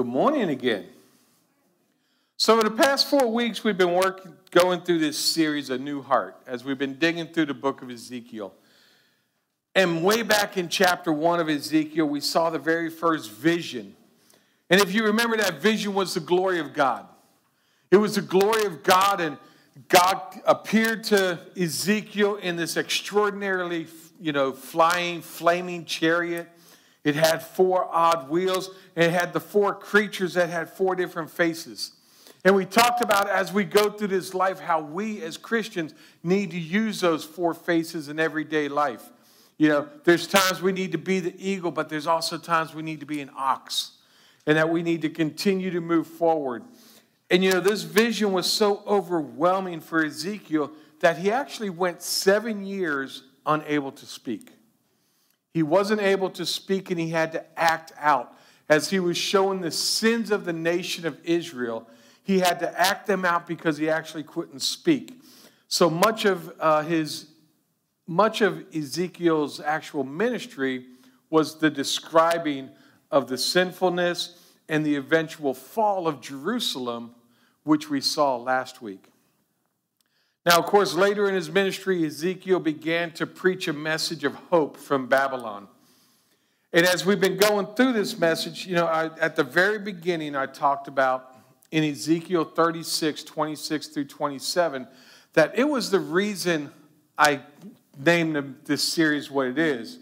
Good morning again. So, in the past four weeks, we've been working, going through this series, A New Heart, as we've been digging through the book of Ezekiel. And way back in chapter one of Ezekiel, we saw the very first vision. And if you remember, that vision was the glory of God. It was the glory of God, and God appeared to Ezekiel in this extraordinarily, you know, flying, flaming chariot. It had four odd wheels, it had the four creatures that had four different faces. And we talked about as we go through this life how we as Christians need to use those four faces in everyday life. You know, there's times we need to be the eagle, but there's also times we need to be an ox, and that we need to continue to move forward. And you know, this vision was so overwhelming for Ezekiel that he actually went seven years unable to speak. He wasn't able to speak and he had to act out. As he was showing the sins of the nation of Israel, he had to act them out because he actually couldn't speak. So much of uh, his, much of Ezekiel's actual ministry was the describing of the sinfulness and the eventual fall of Jerusalem, which we saw last week. Now, of course, later in his ministry, Ezekiel began to preach a message of hope from Babylon. And as we've been going through this message, you know, I, at the very beginning, I talked about in Ezekiel 36, 26 through 27, that it was the reason I named this series what it is.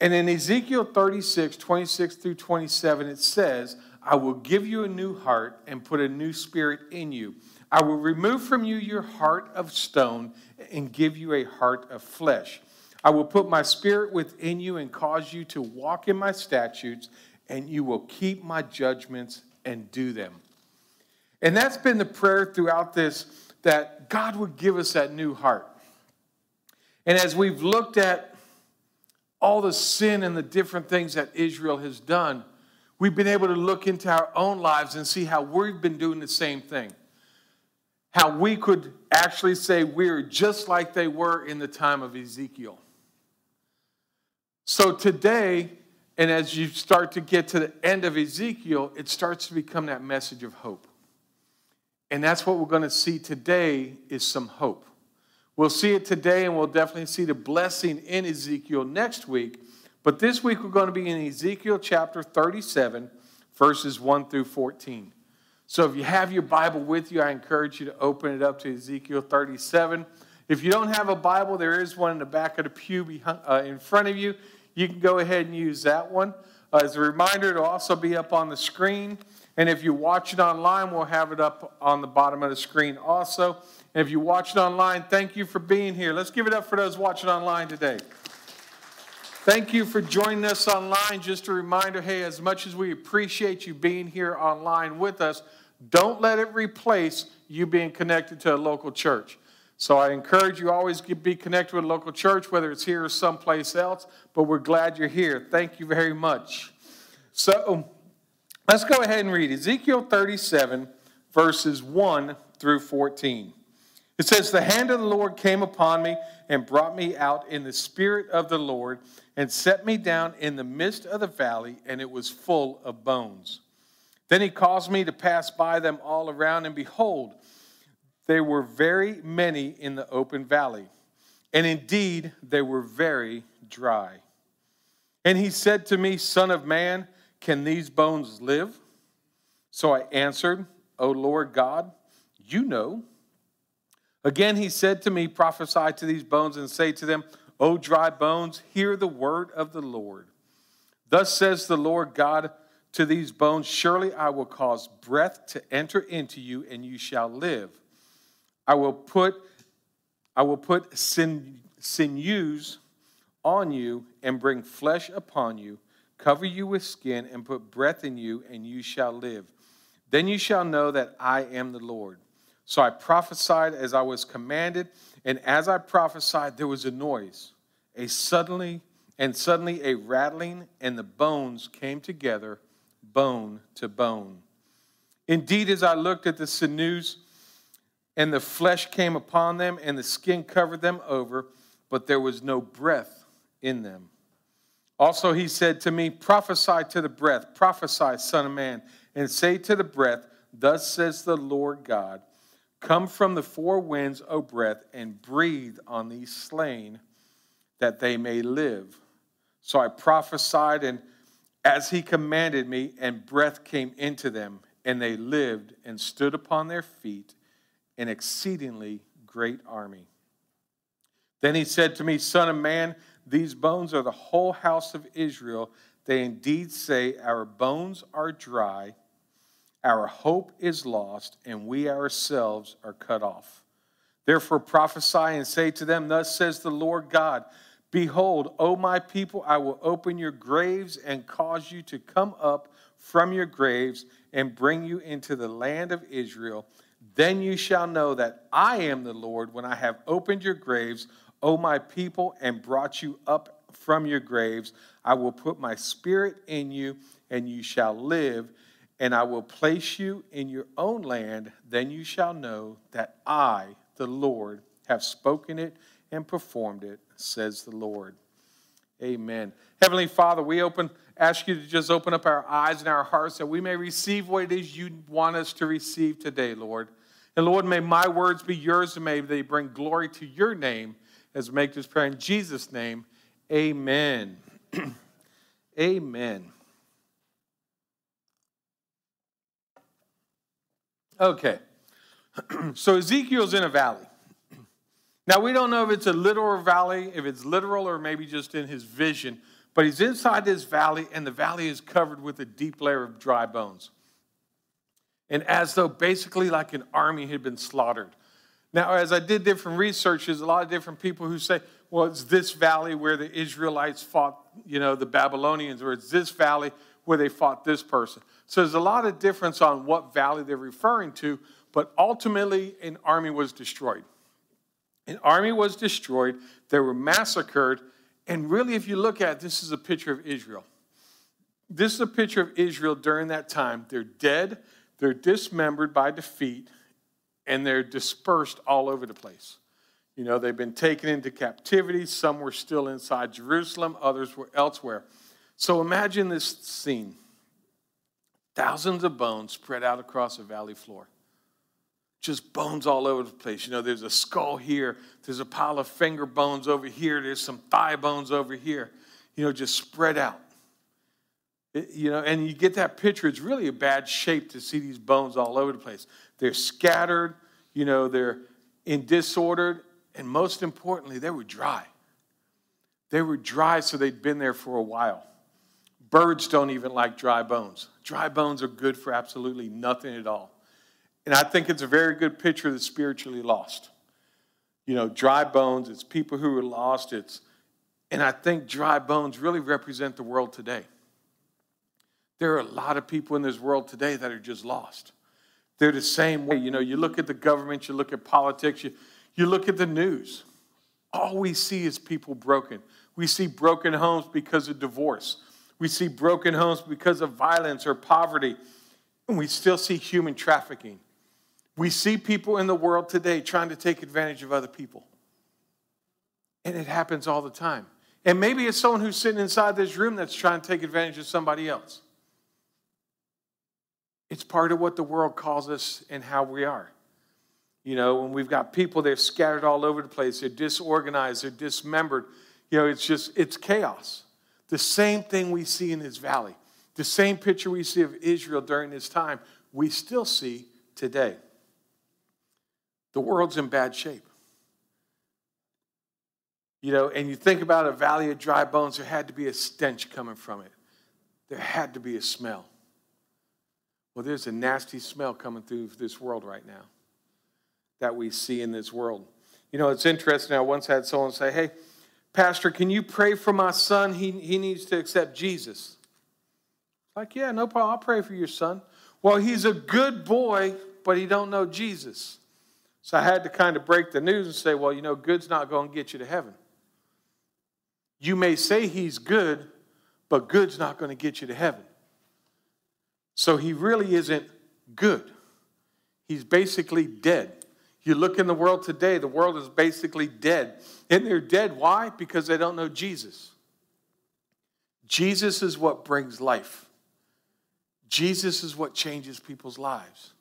And in Ezekiel 36, 26 through 27, it says, I will give you a new heart and put a new spirit in you. I will remove from you your heart of stone and give you a heart of flesh. I will put my spirit within you and cause you to walk in my statutes, and you will keep my judgments and do them. And that's been the prayer throughout this that God would give us that new heart. And as we've looked at all the sin and the different things that Israel has done, we've been able to look into our own lives and see how we've been doing the same thing how we could actually say we're just like they were in the time of Ezekiel. So today, and as you start to get to the end of Ezekiel, it starts to become that message of hope. And that's what we're going to see today is some hope. We'll see it today, and we'll definitely see the blessing in Ezekiel next week. But this week, we're going to be in Ezekiel chapter 37, verses 1 through 14. So if you have your Bible with you, I encourage you to open it up to Ezekiel 37. If you don't have a Bible, there is one in the back of the pew behind, uh, in front of you. You can go ahead and use that one. Uh, as a reminder, it'll also be up on the screen. And if you watch it online, we'll have it up on the bottom of the screen also. And if you watch it online, thank you for being here. Let's give it up for those watching online today. Thank you for joining us online. Just a reminder hey, as much as we appreciate you being here online with us, don't let it replace you being connected to a local church. So I encourage you always be connected with a local church, whether it's here or someplace else, but we're glad you're here. Thank you very much. So let's go ahead and read Ezekiel 37, verses 1 through 14. It says, The hand of the Lord came upon me and brought me out in the spirit of the Lord and set me down in the midst of the valley, and it was full of bones. Then he caused me to pass by them all around, and behold, there were very many in the open valley. And indeed, they were very dry. And he said to me, Son of man, can these bones live? So I answered, O Lord God, you know. Again, he said to me, Prophesy to these bones and say to them, O dry bones, hear the word of the Lord. Thus says the Lord God to these bones, Surely I will cause breath to enter into you, and you shall live. I will put, I will put sin, sinews on you and bring flesh upon you, cover you with skin, and put breath in you, and you shall live. Then you shall know that I am the Lord. So I prophesied as I was commanded, and as I prophesied, there was a noise, a suddenly, and suddenly a rattling, and the bones came together bone to bone. Indeed, as I looked at the sinews, and the flesh came upon them, and the skin covered them over, but there was no breath in them. Also, he said to me, Prophesy to the breath, prophesy, Son of Man, and say to the breath, Thus says the Lord God, Come from the four winds, O breath, and breathe on these slain, that they may live. So I prophesied, and as he commanded me, and breath came into them, and they lived and stood upon their feet, an exceedingly great army. Then he said to me, Son of man, these bones are the whole house of Israel. They indeed say, Our bones are dry, our hope is lost, and we ourselves are cut off. Therefore prophesy and say to them, Thus says the Lord God Behold, O my people, I will open your graves and cause you to come up from your graves and bring you into the land of Israel. Then you shall know that I am the Lord when I have opened your graves O my people, and brought you up from your graves. I will put my spirit in you, and you shall live, and I will place you in your own land. Then you shall know that I, the Lord, have spoken it and performed it, says the Lord. Amen. Heavenly Father, we open, ask you to just open up our eyes and our hearts that we may receive what it is you want us to receive today, Lord. And Lord, may my words be yours and may they bring glory to your name as we make this prayer in Jesus' name. Amen. amen. Okay. so Ezekiel's in a valley. Now, we don't know if it's a literal valley, if it's literal or maybe just in his vision, but he's inside this valley, and the valley is covered with a deep layer of dry bones. And as though basically like an army had been slaughtered. Now, as I did different research, there's a lot of different people who say, well, it's this valley where the Israelites fought, you know, the Babylonians, or it's this valley where they fought this person. So there's a lot of difference on what valley they're referring to, but ultimately an army was destroyed. An army was destroyed, they were massacred, and really, if you look at it, this is a picture of Israel. This is a picture of Israel during that time. They're dead, they're dismembered by defeat, and they're dispersed all over the place. You know, they've been taken into captivity. Some were still inside Jerusalem, others were elsewhere. So imagine this scene thousands of bones spread out across a valley floor. Just bones all over the place. You know, there's a skull here, there's a pile of finger bones over here, there's some thigh bones over here, you know, just spread out. It, you know, and you get that picture. It's really a bad shape to see these bones all over the place. They're scattered, you know, they're in disorder, and most importantly, they were dry. They were dry, so they'd been there for a while. Birds don't even like dry bones. Dry bones are good for absolutely nothing at all. And I think it's a very good picture of the spiritually lost. You know, dry bones, it's people who are lost. It's, and I think dry bones really represent the world today. There are a lot of people in this world today that are just lost. They're the same way. You know, you look at the government, you look at politics, you, you look at the news. All we see is people broken. We see broken homes because of divorce. We see broken homes because of violence or poverty. And we still see human trafficking. We see people in the world today trying to take advantage of other people. And it happens all the time. And maybe it's someone who's sitting inside this room that's trying to take advantage of somebody else. It's part of what the world calls us and how we are. You know, when we've got people, they're scattered all over the place, they're disorganized, they're dismembered. You know, it's just, it's chaos. The same thing we see in this valley, the same picture we see of Israel during this time, we still see today. The world's in bad shape. You know, and you think about a valley of dry bones, there had to be a stench coming from it. There had to be a smell. Well, there's a nasty smell coming through this world right now that we see in this world. You know, it's interesting. I once had someone say, Hey, Pastor, can you pray for my son? He, he needs to accept Jesus. Like, yeah, no problem. I'll pray for your son. Well, he's a good boy, but he don't know Jesus. So I had to kind of break the news and say, well, you know, good's not going to get you to heaven. You may say he's good, but good's not going to get you to heaven. So he really isn't good. He's basically dead. You look in the world today, the world is basically dead. And they're dead. Why? Because they don't know Jesus. Jesus is what brings life. Jesus is what changes people's lives.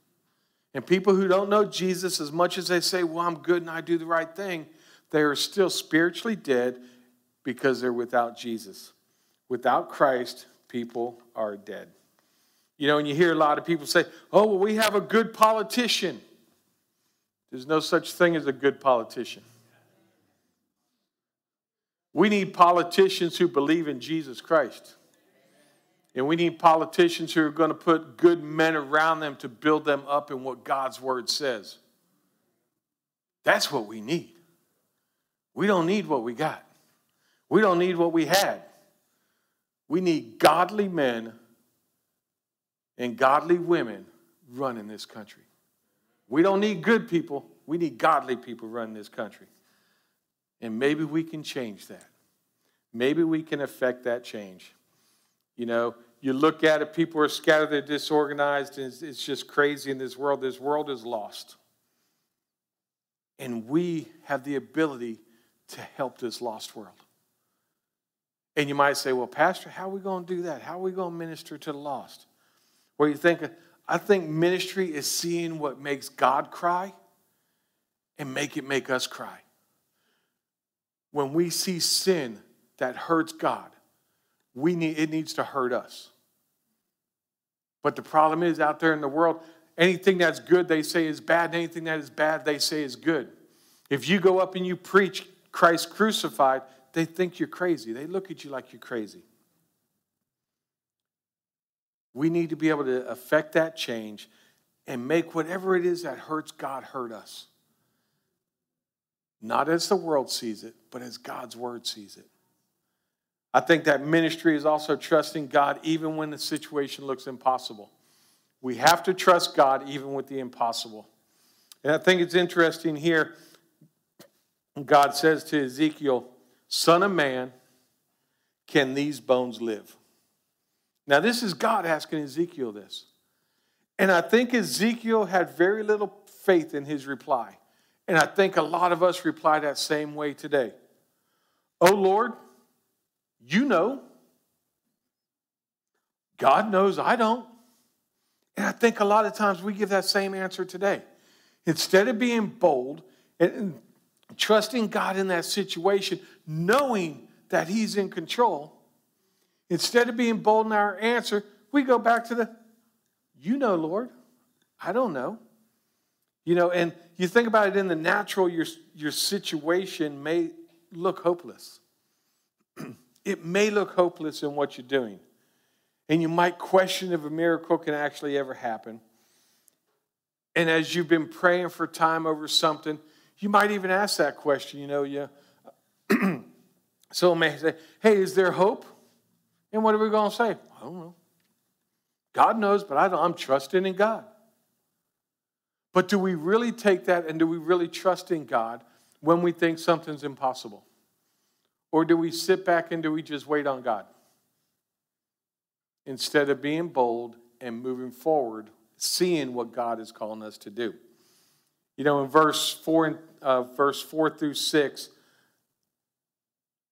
And people who don't know Jesus, as much as they say, Well, I'm good and I do the right thing, they are still spiritually dead because they're without Jesus. Without Christ, people are dead. You know, and you hear a lot of people say, Oh, well, we have a good politician. There's no such thing as a good politician. We need politicians who believe in Jesus Christ. And we need politicians who are going to put good men around them to build them up in what God's word says. That's what we need. We don't need what we got. We don't need what we had. We need godly men and godly women running this country. We don't need good people. We need godly people running this country. And maybe we can change that. Maybe we can affect that change. You know, you look at it, people are scattered, they're disorganized, and it's, it's just crazy in this world. This world is lost. And we have the ability to help this lost world. And you might say, well, Pastor, how are we going to do that? How are we going to minister to the lost? Well, you think, I think ministry is seeing what makes God cry and make it make us cry. When we see sin that hurts God, we need, it needs to hurt us. But the problem is out there in the world, anything that's good they say is bad, and anything that is bad they say is good. If you go up and you preach Christ crucified, they think you're crazy. They look at you like you're crazy. We need to be able to affect that change and make whatever it is that hurts God hurt us. Not as the world sees it, but as God's word sees it. I think that ministry is also trusting God even when the situation looks impossible. We have to trust God even with the impossible. And I think it's interesting here. God says to Ezekiel, Son of man, can these bones live? Now, this is God asking Ezekiel this. And I think Ezekiel had very little faith in his reply. And I think a lot of us reply that same way today. Oh Lord, you know. God knows I don't. And I think a lot of times we give that same answer today. Instead of being bold and trusting God in that situation, knowing that He's in control, instead of being bold in our answer, we go back to the, you know, Lord, I don't know. You know, and you think about it in the natural, your, your situation may look hopeless. it may look hopeless in what you're doing. And you might question if a miracle can actually ever happen. And as you've been praying for time over something, you might even ask that question. You know, you, someone may say, Hey, is there hope? And what are we going to say? I don't know. God knows, but I don't, I'm trusting in God. But do we really take that and do we really trust in God when we think something's impossible? Or do we sit back and do we just wait on God? Instead of being bold and moving forward, seeing what God is calling us to do. You know, in verse 4, uh, verse 4 through 6,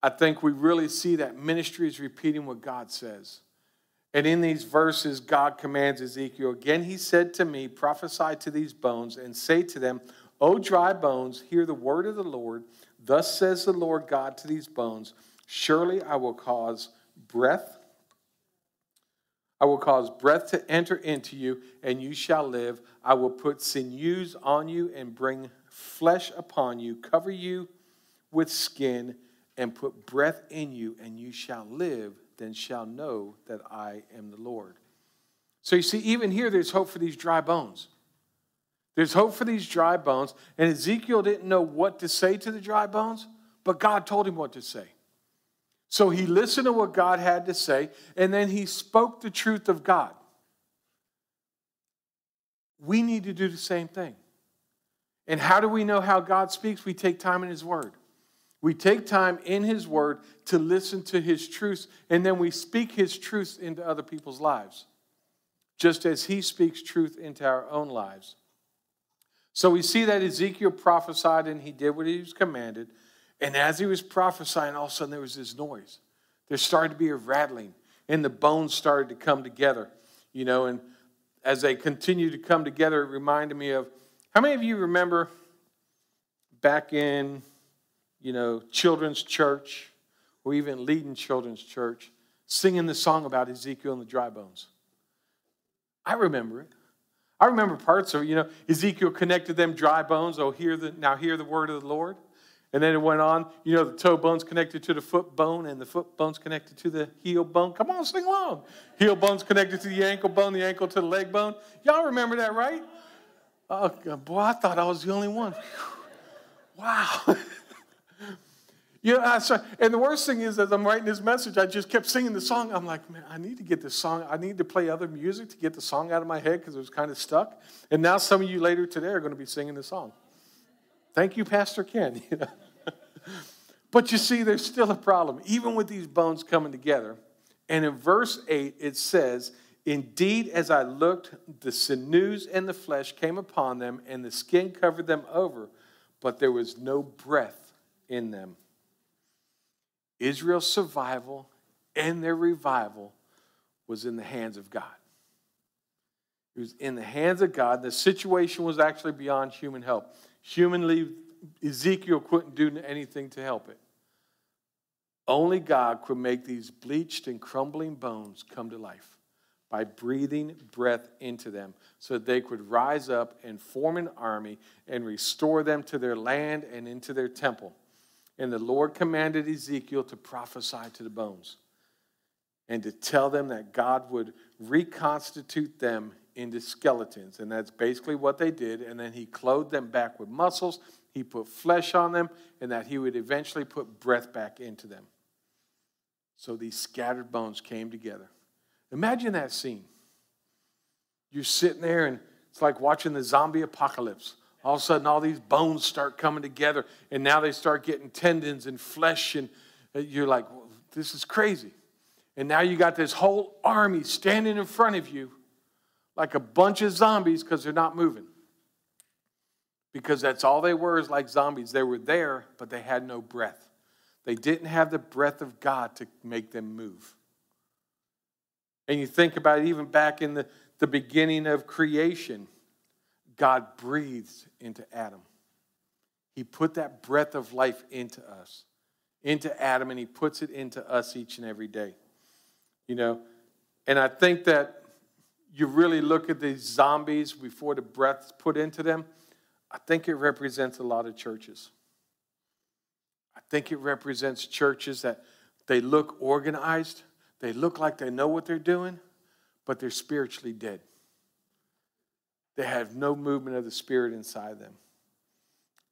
I think we really see that ministry is repeating what God says. And in these verses, God commands Ezekiel again, he said to me, Prophesy to these bones and say to them, O dry bones, hear the word of the Lord. Thus says the Lord God to these bones Surely I will cause breath. I will cause breath to enter into you, and you shall live. I will put sinews on you and bring flesh upon you, cover you with skin, and put breath in you, and you shall live. Then shall know that I am the Lord. So you see, even here, there's hope for these dry bones. There's hope for these dry bones. And Ezekiel didn't know what to say to the dry bones, but God told him what to say. So he listened to what God had to say, and then he spoke the truth of God. We need to do the same thing. And how do we know how God speaks? We take time in His Word. We take time in His Word to listen to His truths, and then we speak His truths into other people's lives, just as He speaks truth into our own lives. So we see that Ezekiel prophesied and he did what he was commanded. And as he was prophesying, all of a sudden there was this noise. There started to be a rattling, and the bones started to come together, you know, and as they continued to come together, it reminded me of how many of you remember back in, you know, children's church or even leading children's church, singing the song about Ezekiel and the dry bones? I remember it. I remember parts of, you know, Ezekiel connected them dry bones. Oh, hear the now hear the word of the Lord. And then it went on, you know, the toe bone's connected to the foot bone, and the foot bone's connected to the heel bone. Come on, sing along. Heel bone's connected to the ankle bone, the ankle to the leg bone. Y'all remember that, right? Oh, boy, I thought I was the only one. Wow. you know, and the worst thing is, as I'm writing this message, I just kept singing the song. I'm like, man, I need to get this song. I need to play other music to get the song out of my head because it was kind of stuck. And now some of you later today are going to be singing the song. Thank you, Pastor Ken. but you see, there's still a problem, even with these bones coming together. And in verse 8, it says, Indeed, as I looked, the sinews and the flesh came upon them, and the skin covered them over, but there was no breath in them. Israel's survival and their revival was in the hands of God. It was in the hands of God. The situation was actually beyond human help. Humanly, Ezekiel couldn't do anything to help it. Only God could make these bleached and crumbling bones come to life by breathing breath into them so that they could rise up and form an army and restore them to their land and into their temple. And the Lord commanded Ezekiel to prophesy to the bones and to tell them that God would reconstitute them into skeletons. And that's basically what they did. And then he clothed them back with muscles, he put flesh on them, and that he would eventually put breath back into them. So these scattered bones came together. Imagine that scene. You're sitting there, and it's like watching the zombie apocalypse. All of a sudden, all these bones start coming together, and now they start getting tendons and flesh, and uh, you're like, well, this is crazy. And now you got this whole army standing in front of you like a bunch of zombies because they're not moving. Because that's all they were is like zombies. They were there, but they had no breath. They didn't have the breath of God to make them move. And you think about it, even back in the, the beginning of creation, God breathed into Adam. He put that breath of life into us, into Adam, and He puts it into us each and every day. You know, and I think that you really look at these zombies before the breath's put into them, I think it represents a lot of churches. I think it represents churches that they look organized, they look like they know what they're doing, but they're spiritually dead. They have no movement of the Spirit inside them.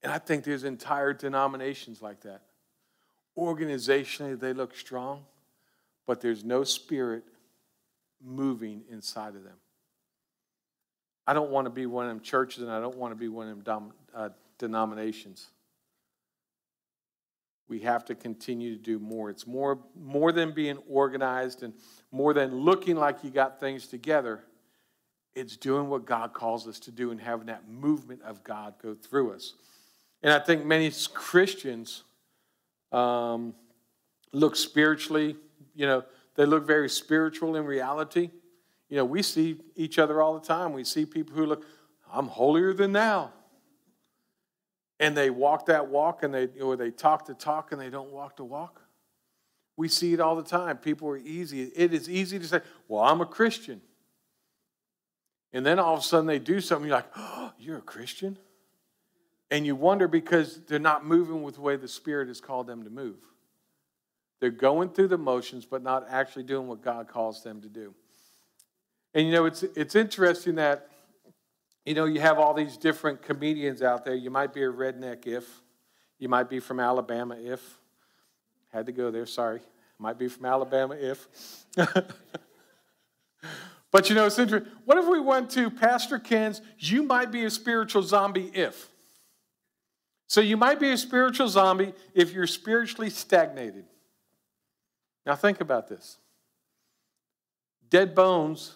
And I think there's entire denominations like that. Organizationally, they look strong, but there's no spirit moving inside of them. I don't want to be one of them churches and I don't want to be one of them dom- uh, denominations. We have to continue to do more. It's more, more than being organized and more than looking like you got things together. It's doing what God calls us to do and having that movement of God go through us. And I think many Christians um, look spiritually, you know, they look very spiritual in reality. You know, we see each other all the time. We see people who look, I'm holier than thou. And they walk that walk and they or they talk the talk and they don't walk the walk. We see it all the time. People are easy. It is easy to say, Well, I'm a Christian. And then all of a sudden they do something, you're like, Oh, you're a Christian? And you wonder because they're not moving with the way the Spirit has called them to move. They're going through the motions, but not actually doing what God calls them to do. And you know, it's, it's interesting that, you know, you have all these different comedians out there. You might be a redneck if, you might be from Alabama if, had to go there, sorry. Might be from Alabama if. but you know, it's interesting. What if we went to Pastor Ken's, you might be a spiritual zombie if? So you might be a spiritual zombie if you're spiritually stagnated. Now, think about this dead bones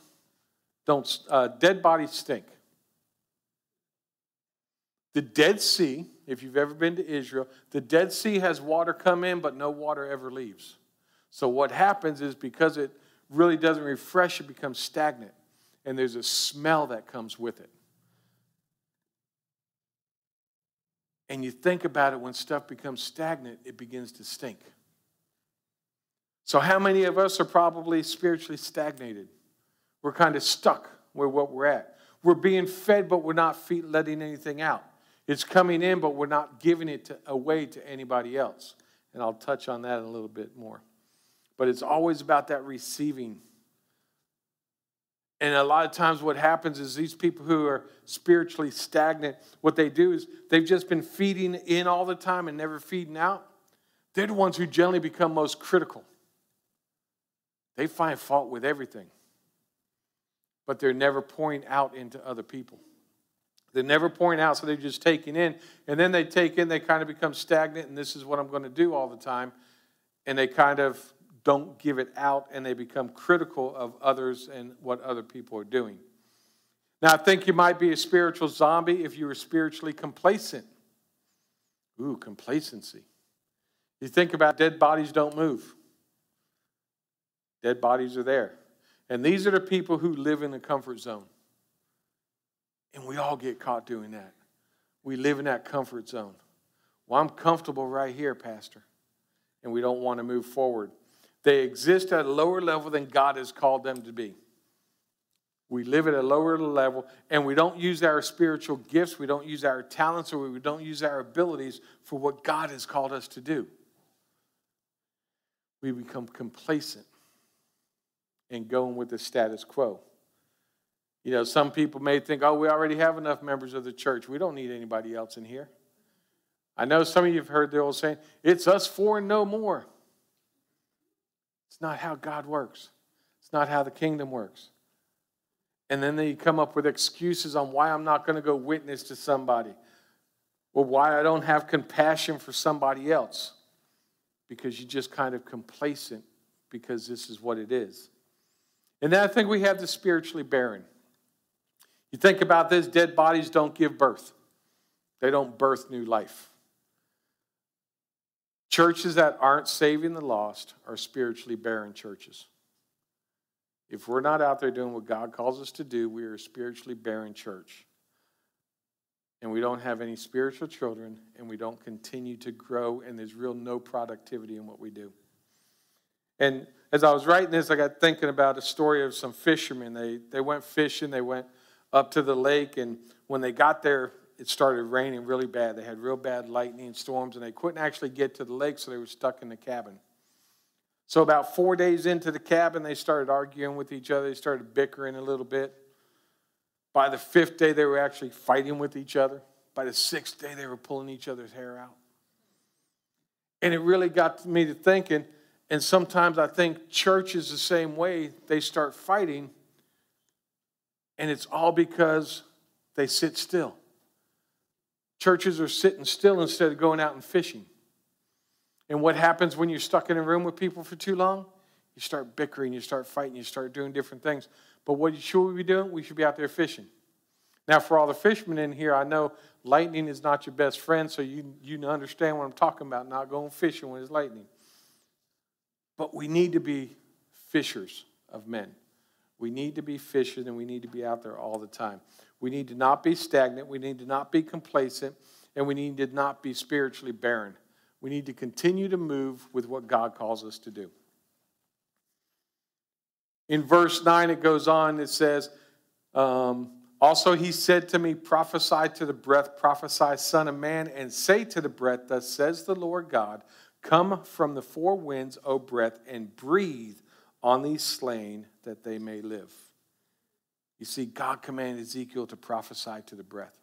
don't, uh, dead bodies stink. The Dead Sea, if you've ever been to Israel, the Dead Sea has water come in, but no water ever leaves. So what happens is because it really doesn't refresh, it becomes stagnant. And there's a smell that comes with it. And you think about it when stuff becomes stagnant, it begins to stink. So, how many of us are probably spiritually stagnated? We're kind of stuck where what we're at. We're being fed, but we're not letting anything out. It's coming in, but we're not giving it to, away to anybody else. And I'll touch on that in a little bit more. But it's always about that receiving. And a lot of times, what happens is these people who are spiritually stagnant, what they do is they've just been feeding in all the time and never feeding out. They're the ones who generally become most critical. They find fault with everything, but they're never pouring out into other people. They're never pouring out, so they're just taking in. And then they take in, they kind of become stagnant, and this is what I'm going to do all the time. And they kind of don't give it out, and they become critical of others and what other people are doing. Now, I think you might be a spiritual zombie if you were spiritually complacent. Ooh, complacency. You think about dead bodies don't move. Dead bodies are there. And these are the people who live in the comfort zone. And we all get caught doing that. We live in that comfort zone. Well, I'm comfortable right here, Pastor. And we don't want to move forward. They exist at a lower level than God has called them to be. We live at a lower level and we don't use our spiritual gifts, we don't use our talents, or we don't use our abilities for what God has called us to do. We become complacent and going with the status quo. You know, some people may think, oh, we already have enough members of the church. We don't need anybody else in here. I know some of you have heard the old saying, it's us four and no more. It's not how God works, it's not how the kingdom works. And then they come up with excuses on why I'm not going to go witness to somebody, or why I don't have compassion for somebody else, because you're just kind of complacent because this is what it is. And then I think we have the spiritually barren. You think about this dead bodies don't give birth, they don't birth new life. Churches that aren't saving the lost are spiritually barren churches. If we're not out there doing what God calls us to do, we are a spiritually barren church. And we don't have any spiritual children, and we don't continue to grow, and there's real no productivity in what we do. And as I was writing this, I got thinking about a story of some fishermen. They, they went fishing, they went up to the lake, and when they got there, it started raining really bad. They had real bad lightning storms, and they couldn't actually get to the lake, so they were stuck in the cabin. So, about four days into the cabin, they started arguing with each other. They started bickering a little bit. By the fifth day, they were actually fighting with each other. By the sixth day, they were pulling each other's hair out. And it really got me to thinking and sometimes I think church is the same way. They start fighting, and it's all because they sit still. Churches are sitting still instead of going out and fishing. And what happens when you're stuck in a room with people for too long? You start bickering, you start fighting, you start doing different things. But what should we be doing? We should be out there fishing. Now, for all the fishermen in here, I know lightning is not your best friend, so you, you understand what I'm talking about, not going fishing when it's lightning. But we need to be fishers of men. We need to be fishers and we need to be out there all the time. We need to not be stagnant. We need to not be complacent. And we need to not be spiritually barren. We need to continue to move with what God calls us to do. In verse 9, it goes on, it says, um, Also he said to me, Prophesy to the breath, prophesy, Son of Man, and say to the breath, Thus says the Lord God, Come from the four winds, O breath, and breathe on these slain that they may live. You see, God commanded Ezekiel to prophesy to the breath.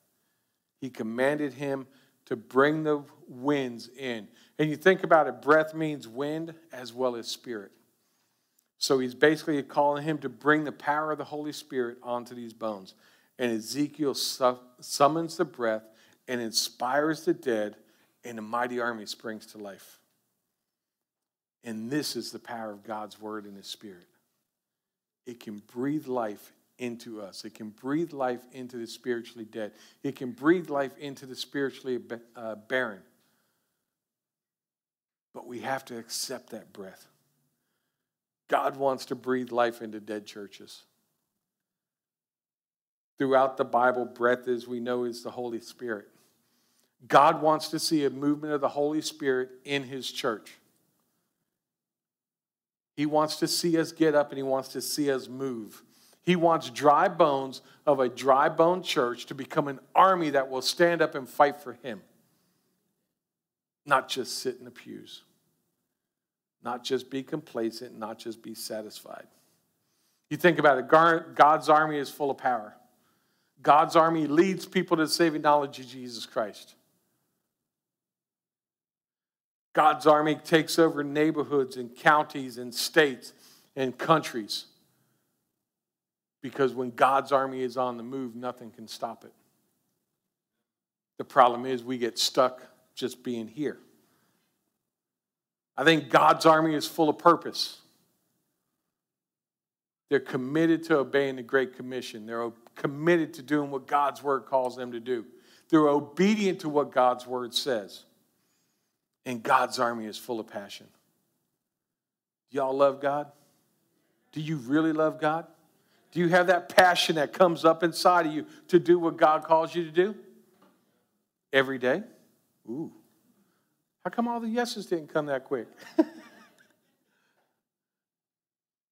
He commanded him to bring the winds in. And you think about it, breath means wind as well as spirit. So he's basically calling him to bring the power of the Holy Spirit onto these bones. And Ezekiel su- summons the breath and inspires the dead, and a mighty army springs to life. And this is the power of God's word and his spirit. It can breathe life into us. It can breathe life into the spiritually dead. It can breathe life into the spiritually uh, barren. But we have to accept that breath. God wants to breathe life into dead churches. Throughout the Bible, breath, as we know, is the Holy Spirit. God wants to see a movement of the Holy Spirit in His church. He wants to see us get up and He wants to see us move. He wants dry bones of a dry bone church to become an army that will stand up and fight for Him, not just sit in the pews, not just be complacent, not just be satisfied. You think about it God's army is full of power. God's army leads people to the saving knowledge of Jesus Christ. God's army takes over neighborhoods and counties and states and countries. Because when God's army is on the move, nothing can stop it. The problem is we get stuck just being here. I think God's army is full of purpose. They're committed to obeying the Great Commission. They're committed to doing what God's word calls them to do. They're obedient to what God's word says. And God's army is full of passion. Y'all love God? Do you really love God? Do you have that passion that comes up inside of you to do what God calls you to do? Every day? Ooh. How come all the yeses didn't come that quick?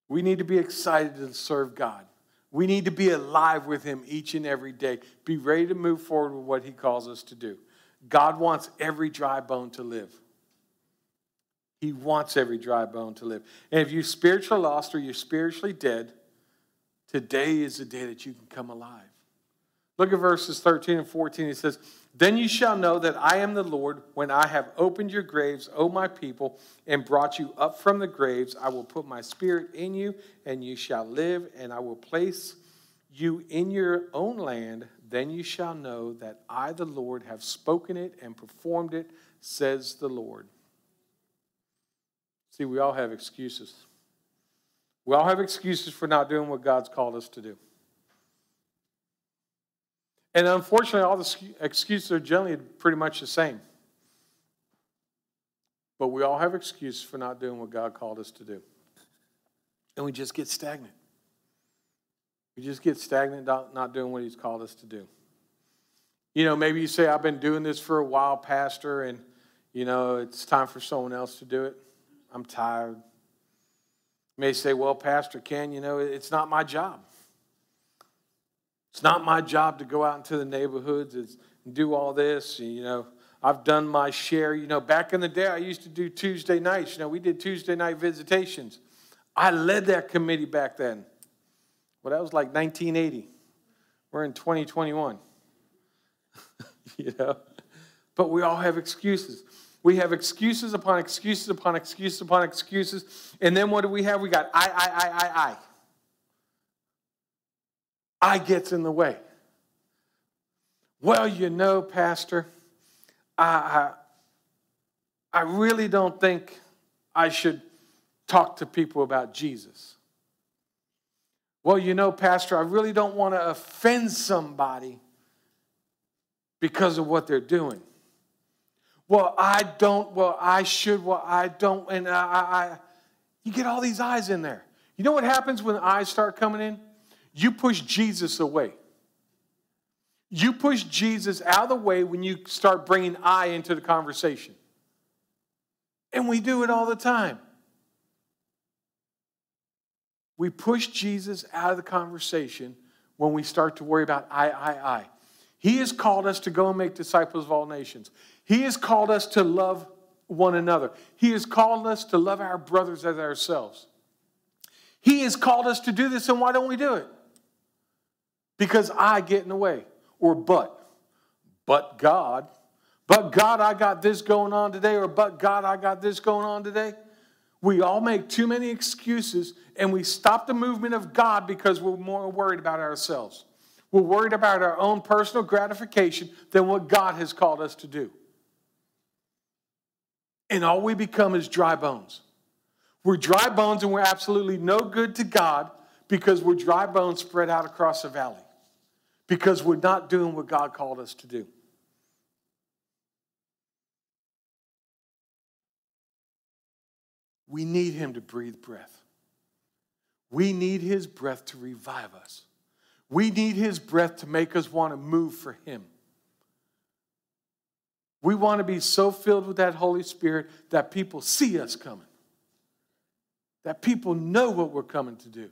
we need to be excited to serve God. We need to be alive with Him each and every day. Be ready to move forward with what He calls us to do. God wants every dry bone to live. He wants every dry bone to live. And if you're spiritually lost or you're spiritually dead, today is the day that you can come alive. Look at verses 13 and 14. It says, Then you shall know that I am the Lord when I have opened your graves, O my people, and brought you up from the graves. I will put my spirit in you, and you shall live, and I will place you in your own land. Then you shall know that I, the Lord, have spoken it and performed it, says the Lord. See, we all have excuses. We all have excuses for not doing what God's called us to do. And unfortunately, all the excuses are generally pretty much the same. But we all have excuses for not doing what God called us to do. And we just get stagnant. We just get stagnant, not doing what He's called us to do. You know, maybe you say, I've been doing this for a while, Pastor, and, you know, it's time for someone else to do it. I'm tired. You may say, Well, Pastor Ken, you know, it's not my job. It's not my job to go out into the neighborhoods and do all this. You know, I've done my share. You know, back in the day, I used to do Tuesday nights. You know, we did Tuesday night visitations. I led that committee back then. Well, that was like 1980. We're in 2021. you know, but we all have excuses. We have excuses upon excuses upon excuses upon excuses. And then what do we have? We got I, I, I, I, I. I gets in the way. Well, you know, Pastor, I, I, I really don't think I should talk to people about Jesus. Well, you know, Pastor, I really don't want to offend somebody because of what they're doing well, I don't, well, I should, well, I don't, and I, I, you get all these eyes in there. You know what happens when eyes start coming in? You push Jesus away. You push Jesus out of the way when you start bringing I into the conversation. And we do it all the time. We push Jesus out of the conversation when we start to worry about I, I, I. He has called us to go and make disciples of all nations. He has called us to love one another. He has called us to love our brothers as ourselves. He has called us to do this, and why don't we do it? Because I get in the way. Or but. But God. But God, I got this going on today. Or but God, I got this going on today. We all make too many excuses and we stop the movement of God because we're more worried about ourselves. We're worried about our own personal gratification than what God has called us to do and all we become is dry bones. We're dry bones and we're absolutely no good to God because we're dry bones spread out across the valley because we're not doing what God called us to do. We need Him to breathe breath. We need His breath to revive us. We need His breath to make us want to move for Him. We want to be so filled with that Holy Spirit that people see us coming, that people know what we're coming to do,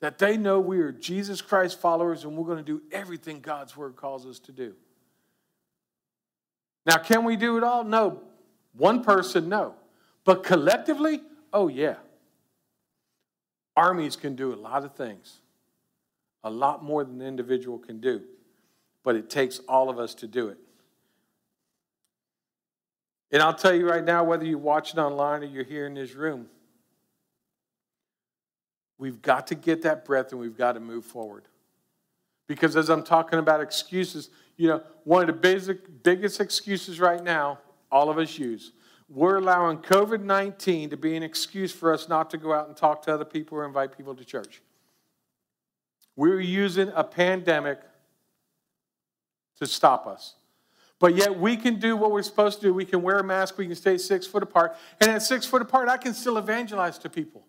that they know we are Jesus Christ followers and we're going to do everything God's Word calls us to do. Now, can we do it all? No. One person, no. But collectively, oh, yeah. Armies can do a lot of things, a lot more than the individual can do. But it takes all of us to do it. And I'll tell you right now, whether you're watching online or you're here in this room, we've got to get that breath and we've got to move forward. Because as I'm talking about excuses, you know, one of the basic, biggest excuses right now, all of us use, we're allowing COVID 19 to be an excuse for us not to go out and talk to other people or invite people to church. We're using a pandemic to stop us. But yet we can do what we're supposed to do. We can wear a mask, we can stay six foot apart. And at six foot apart, I can still evangelize to people.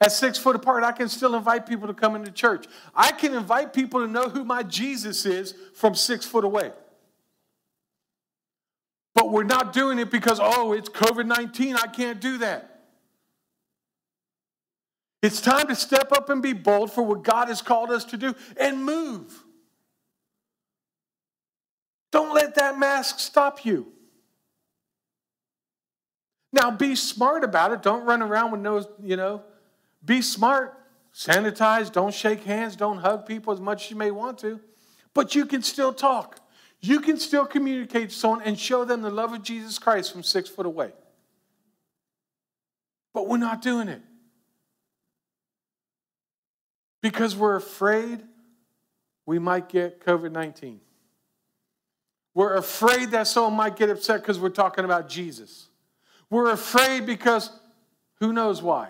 At six foot apart, I can still invite people to come into church. I can invite people to know who my Jesus is from six foot away. But we're not doing it because, oh, it's COVID 19. I can't do that. It's time to step up and be bold for what God has called us to do and move. Don't let that mask stop you. Now be smart about it. Don't run around with no, you know, be smart. Sanitize. Don't shake hands. Don't hug people as much as you may want to. But you can still talk. You can still communicate to someone and show them the love of Jesus Christ from six foot away. But we're not doing it. Because we're afraid we might get COVID 19. We're afraid that someone might get upset because we're talking about Jesus. We're afraid because who knows why?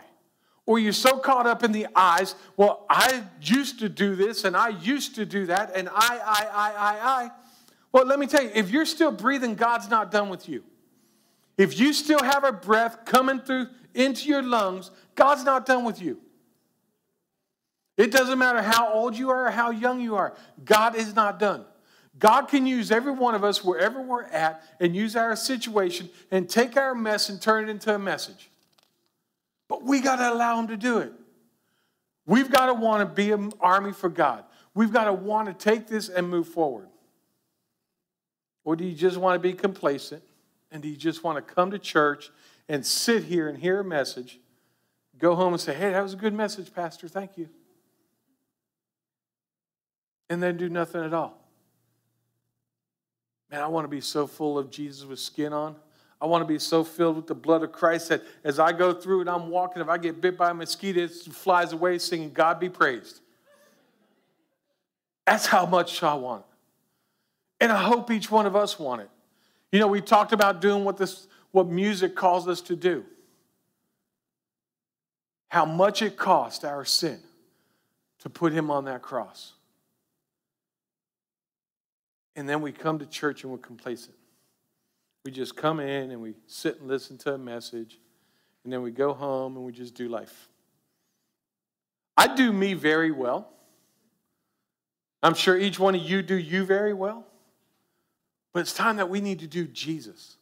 Or you're so caught up in the eyes, well, I used to do this and I used to do that and I, I, I, I, I. Well, let me tell you, if you're still breathing, God's not done with you. If you still have a breath coming through into your lungs, God's not done with you. It doesn't matter how old you are or how young you are, God is not done. God can use every one of us wherever we're at and use our situation and take our mess and turn it into a message. But we got to allow Him to do it. We've got to want to be an army for God. We've got to want to take this and move forward. Or do you just want to be complacent? And do you just want to come to church and sit here and hear a message, go home and say, hey, that was a good message, Pastor, thank you. And then do nothing at all? Man, I want to be so full of Jesus with skin on. I want to be so filled with the blood of Christ that as I go through it, I'm walking. If I get bit by a mosquito, it flies away singing, God be praised. That's how much I want. And I hope each one of us want it. You know, we talked about doing what this what music calls us to do. How much it cost our sin to put him on that cross. And then we come to church and we're complacent. We just come in and we sit and listen to a message, and then we go home and we just do life. I do me very well. I'm sure each one of you do you very well. But it's time that we need to do Jesus.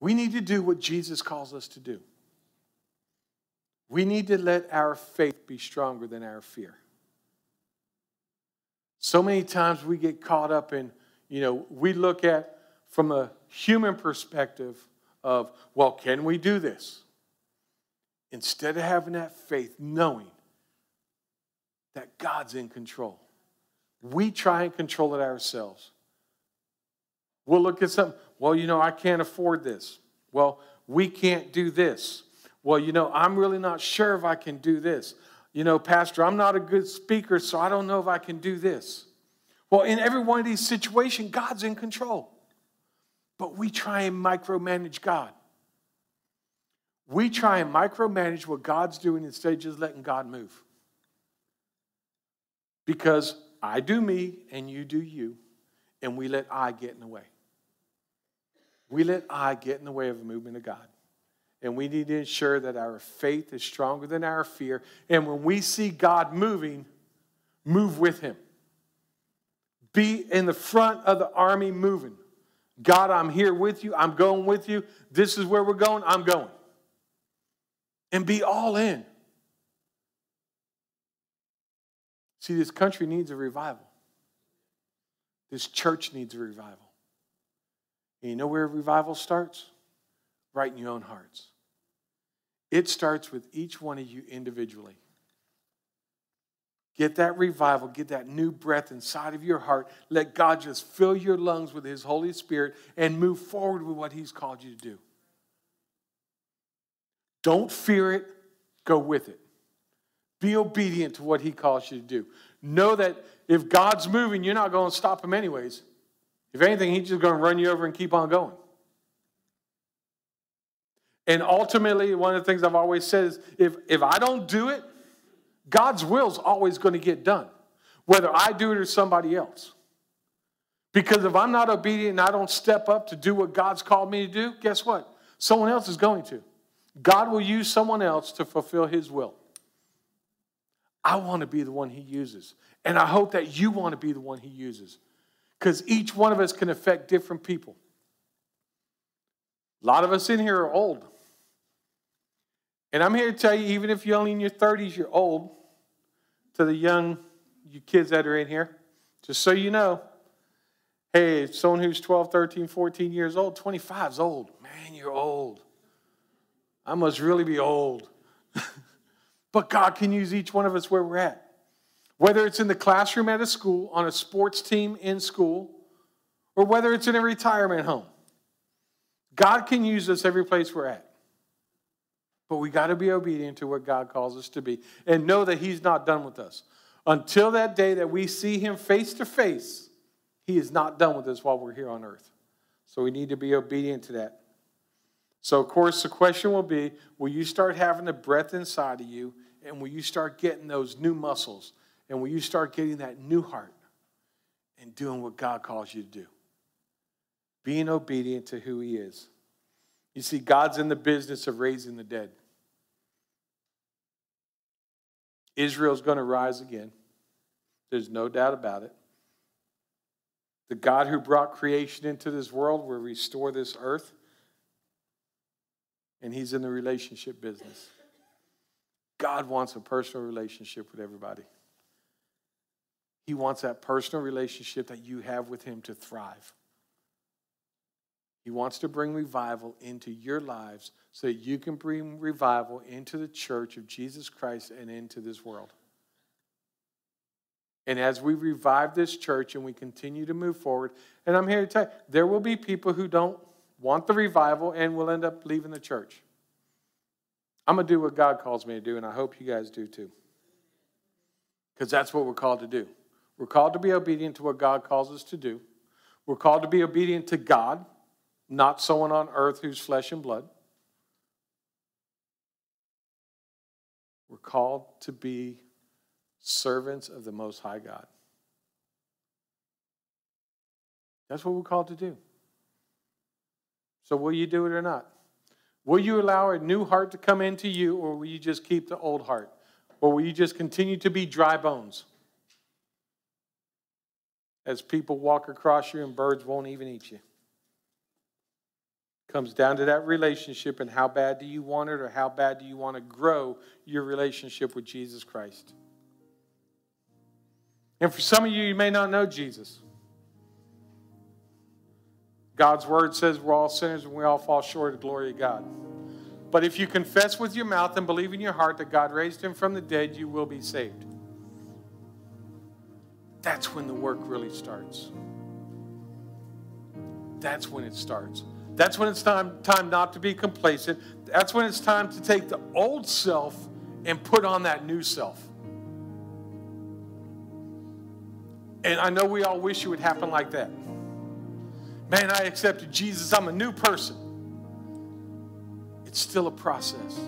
We need to do what Jesus calls us to do. We need to let our faith be stronger than our fear. So many times we get caught up in, you know, we look at from a human perspective of, well, can we do this? Instead of having that faith, knowing that God's in control, we try and control it ourselves. We'll look at something. Well, you know, I can't afford this. Well, we can't do this. Well, you know, I'm really not sure if I can do this. You know, Pastor, I'm not a good speaker, so I don't know if I can do this. Well, in every one of these situations, God's in control. But we try and micromanage God. We try and micromanage what God's doing instead of just letting God move. Because I do me and you do you, and we let I get in the way. We let I get in the way of the movement of God. And we need to ensure that our faith is stronger than our fear. And when we see God moving, move with Him. Be in the front of the army moving. God, I'm here with you. I'm going with you. This is where we're going. I'm going. And be all in. See, this country needs a revival. This church needs a revival. And you know where revival starts? Right in your own hearts. It starts with each one of you individually. Get that revival, get that new breath inside of your heart. Let God just fill your lungs with His Holy Spirit and move forward with what He's called you to do. Don't fear it, go with it. Be obedient to what He calls you to do. Know that if God's moving, you're not going to stop Him anyways. If anything, He's just going to run you over and keep on going. And ultimately, one of the things I've always said is if, if I don't do it, God's will is always going to get done, whether I do it or somebody else. Because if I'm not obedient and I don't step up to do what God's called me to do, guess what? Someone else is going to. God will use someone else to fulfill his will. I want to be the one he uses. And I hope that you want to be the one he uses. Because each one of us can affect different people. A lot of us in here are old. And I'm here to tell you, even if you're only in your 30s, you're old to the young you kids that are in here, just so you know, hey, someone who's 12, 13, 14 years old, 25 is old. Man, you're old. I must really be old. but God can use each one of us where we're at. Whether it's in the classroom at a school, on a sports team in school, or whether it's in a retirement home. God can use us every place we're at. But we got to be obedient to what God calls us to be and know that He's not done with us. Until that day that we see Him face to face, He is not done with us while we're here on earth. So we need to be obedient to that. So, of course, the question will be will you start having the breath inside of you and will you start getting those new muscles and will you start getting that new heart and doing what God calls you to do? Being obedient to who He is. You see, God's in the business of raising the dead. Israel's going to rise again. There's no doubt about it. The God who brought creation into this world will restore this earth, and He's in the relationship business. God wants a personal relationship with everybody. He wants that personal relationship that you have with Him to thrive. He wants to bring revival into your lives so that you can bring revival into the church of Jesus Christ and into this world. And as we revive this church and we continue to move forward, and I'm here to tell you, there will be people who don't want the revival and will end up leaving the church. I'm going to do what God calls me to do, and I hope you guys do too. Because that's what we're called to do. We're called to be obedient to what God calls us to do. We're called to be obedient to God not someone on earth who's flesh and blood. We're called to be servants of the Most High God. That's what we're called to do. So, will you do it or not? Will you allow a new heart to come into you, or will you just keep the old heart? Or will you just continue to be dry bones? As people walk across you and birds won't even eat you comes down to that relationship and how bad do you want it or how bad do you want to grow your relationship with Jesus Christ. And for some of you, you may not know Jesus. God's word says we're all sinners and we all fall short of the glory of God. But if you confess with your mouth and believe in your heart that God raised him from the dead, you will be saved. That's when the work really starts. That's when it starts. That's when it's time, time not to be complacent. That's when it's time to take the old self and put on that new self. And I know we all wish it would happen like that. Man, I accepted Jesus. I'm a new person. It's still a process.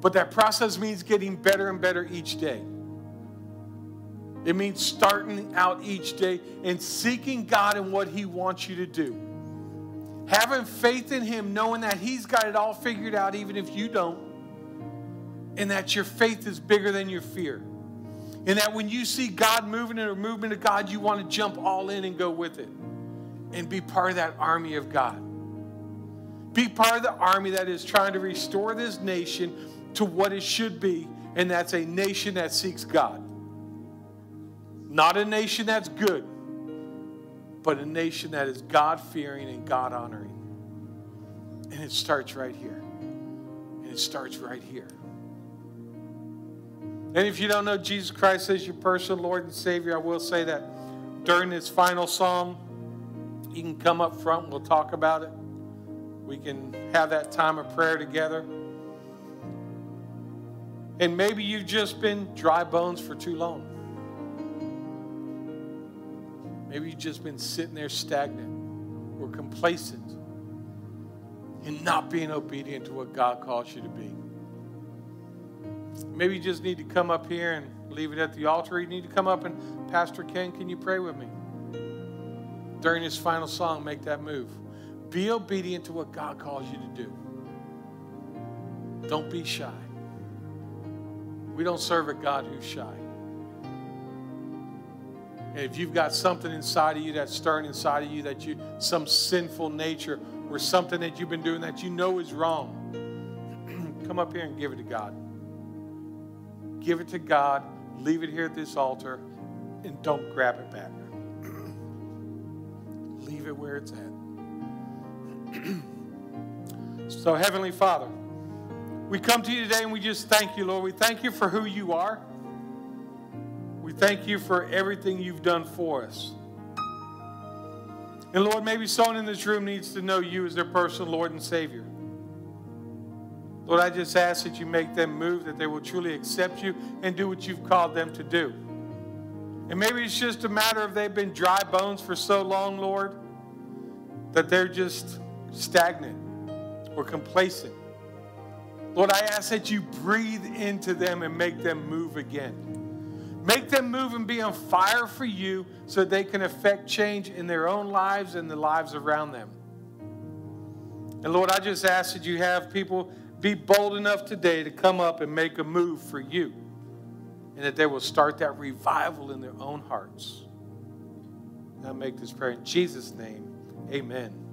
But that process means getting better and better each day. It means starting out each day and seeking God and what He wants you to do. Having faith in Him, knowing that He's got it all figured out, even if you don't. And that your faith is bigger than your fear. And that when you see God moving in a movement of God, you want to jump all in and go with it and be part of that army of God. Be part of the army that is trying to restore this nation to what it should be, and that's a nation that seeks God. Not a nation that's good, but a nation that is God fearing and God honoring. And it starts right here. And it starts right here. And if you don't know Jesus Christ as your personal Lord and Savior, I will say that during this final song, you can come up front we'll talk about it. We can have that time of prayer together. And maybe you've just been dry bones for too long. Maybe you've just been sitting there stagnant or complacent and not being obedient to what God calls you to be. Maybe you just need to come up here and leave it at the altar. You need to come up and, Pastor Ken, can you pray with me? During this final song, make that move. Be obedient to what God calls you to do. Don't be shy. We don't serve a God who's shy. If you've got something inside of you that's stirring inside of you, that you, some sinful nature or something that you've been doing that you know is wrong, come up here and give it to God. Give it to God, leave it here at this altar, and don't grab it back. leave it where it's at. so, Heavenly Father, we come to you today and we just thank you, Lord. We thank you for who you are. We thank you for everything you've done for us. And Lord, maybe someone in this room needs to know you as their personal Lord and Savior. Lord, I just ask that you make them move, that they will truly accept you and do what you've called them to do. And maybe it's just a matter of they've been dry bones for so long, Lord, that they're just stagnant or complacent. Lord, I ask that you breathe into them and make them move again. Make them move and be on fire for you so they can affect change in their own lives and the lives around them. And Lord, I just ask that you have people be bold enough today to come up and make a move for you. And that they will start that revival in their own hearts. Now make this prayer in Jesus' name. Amen.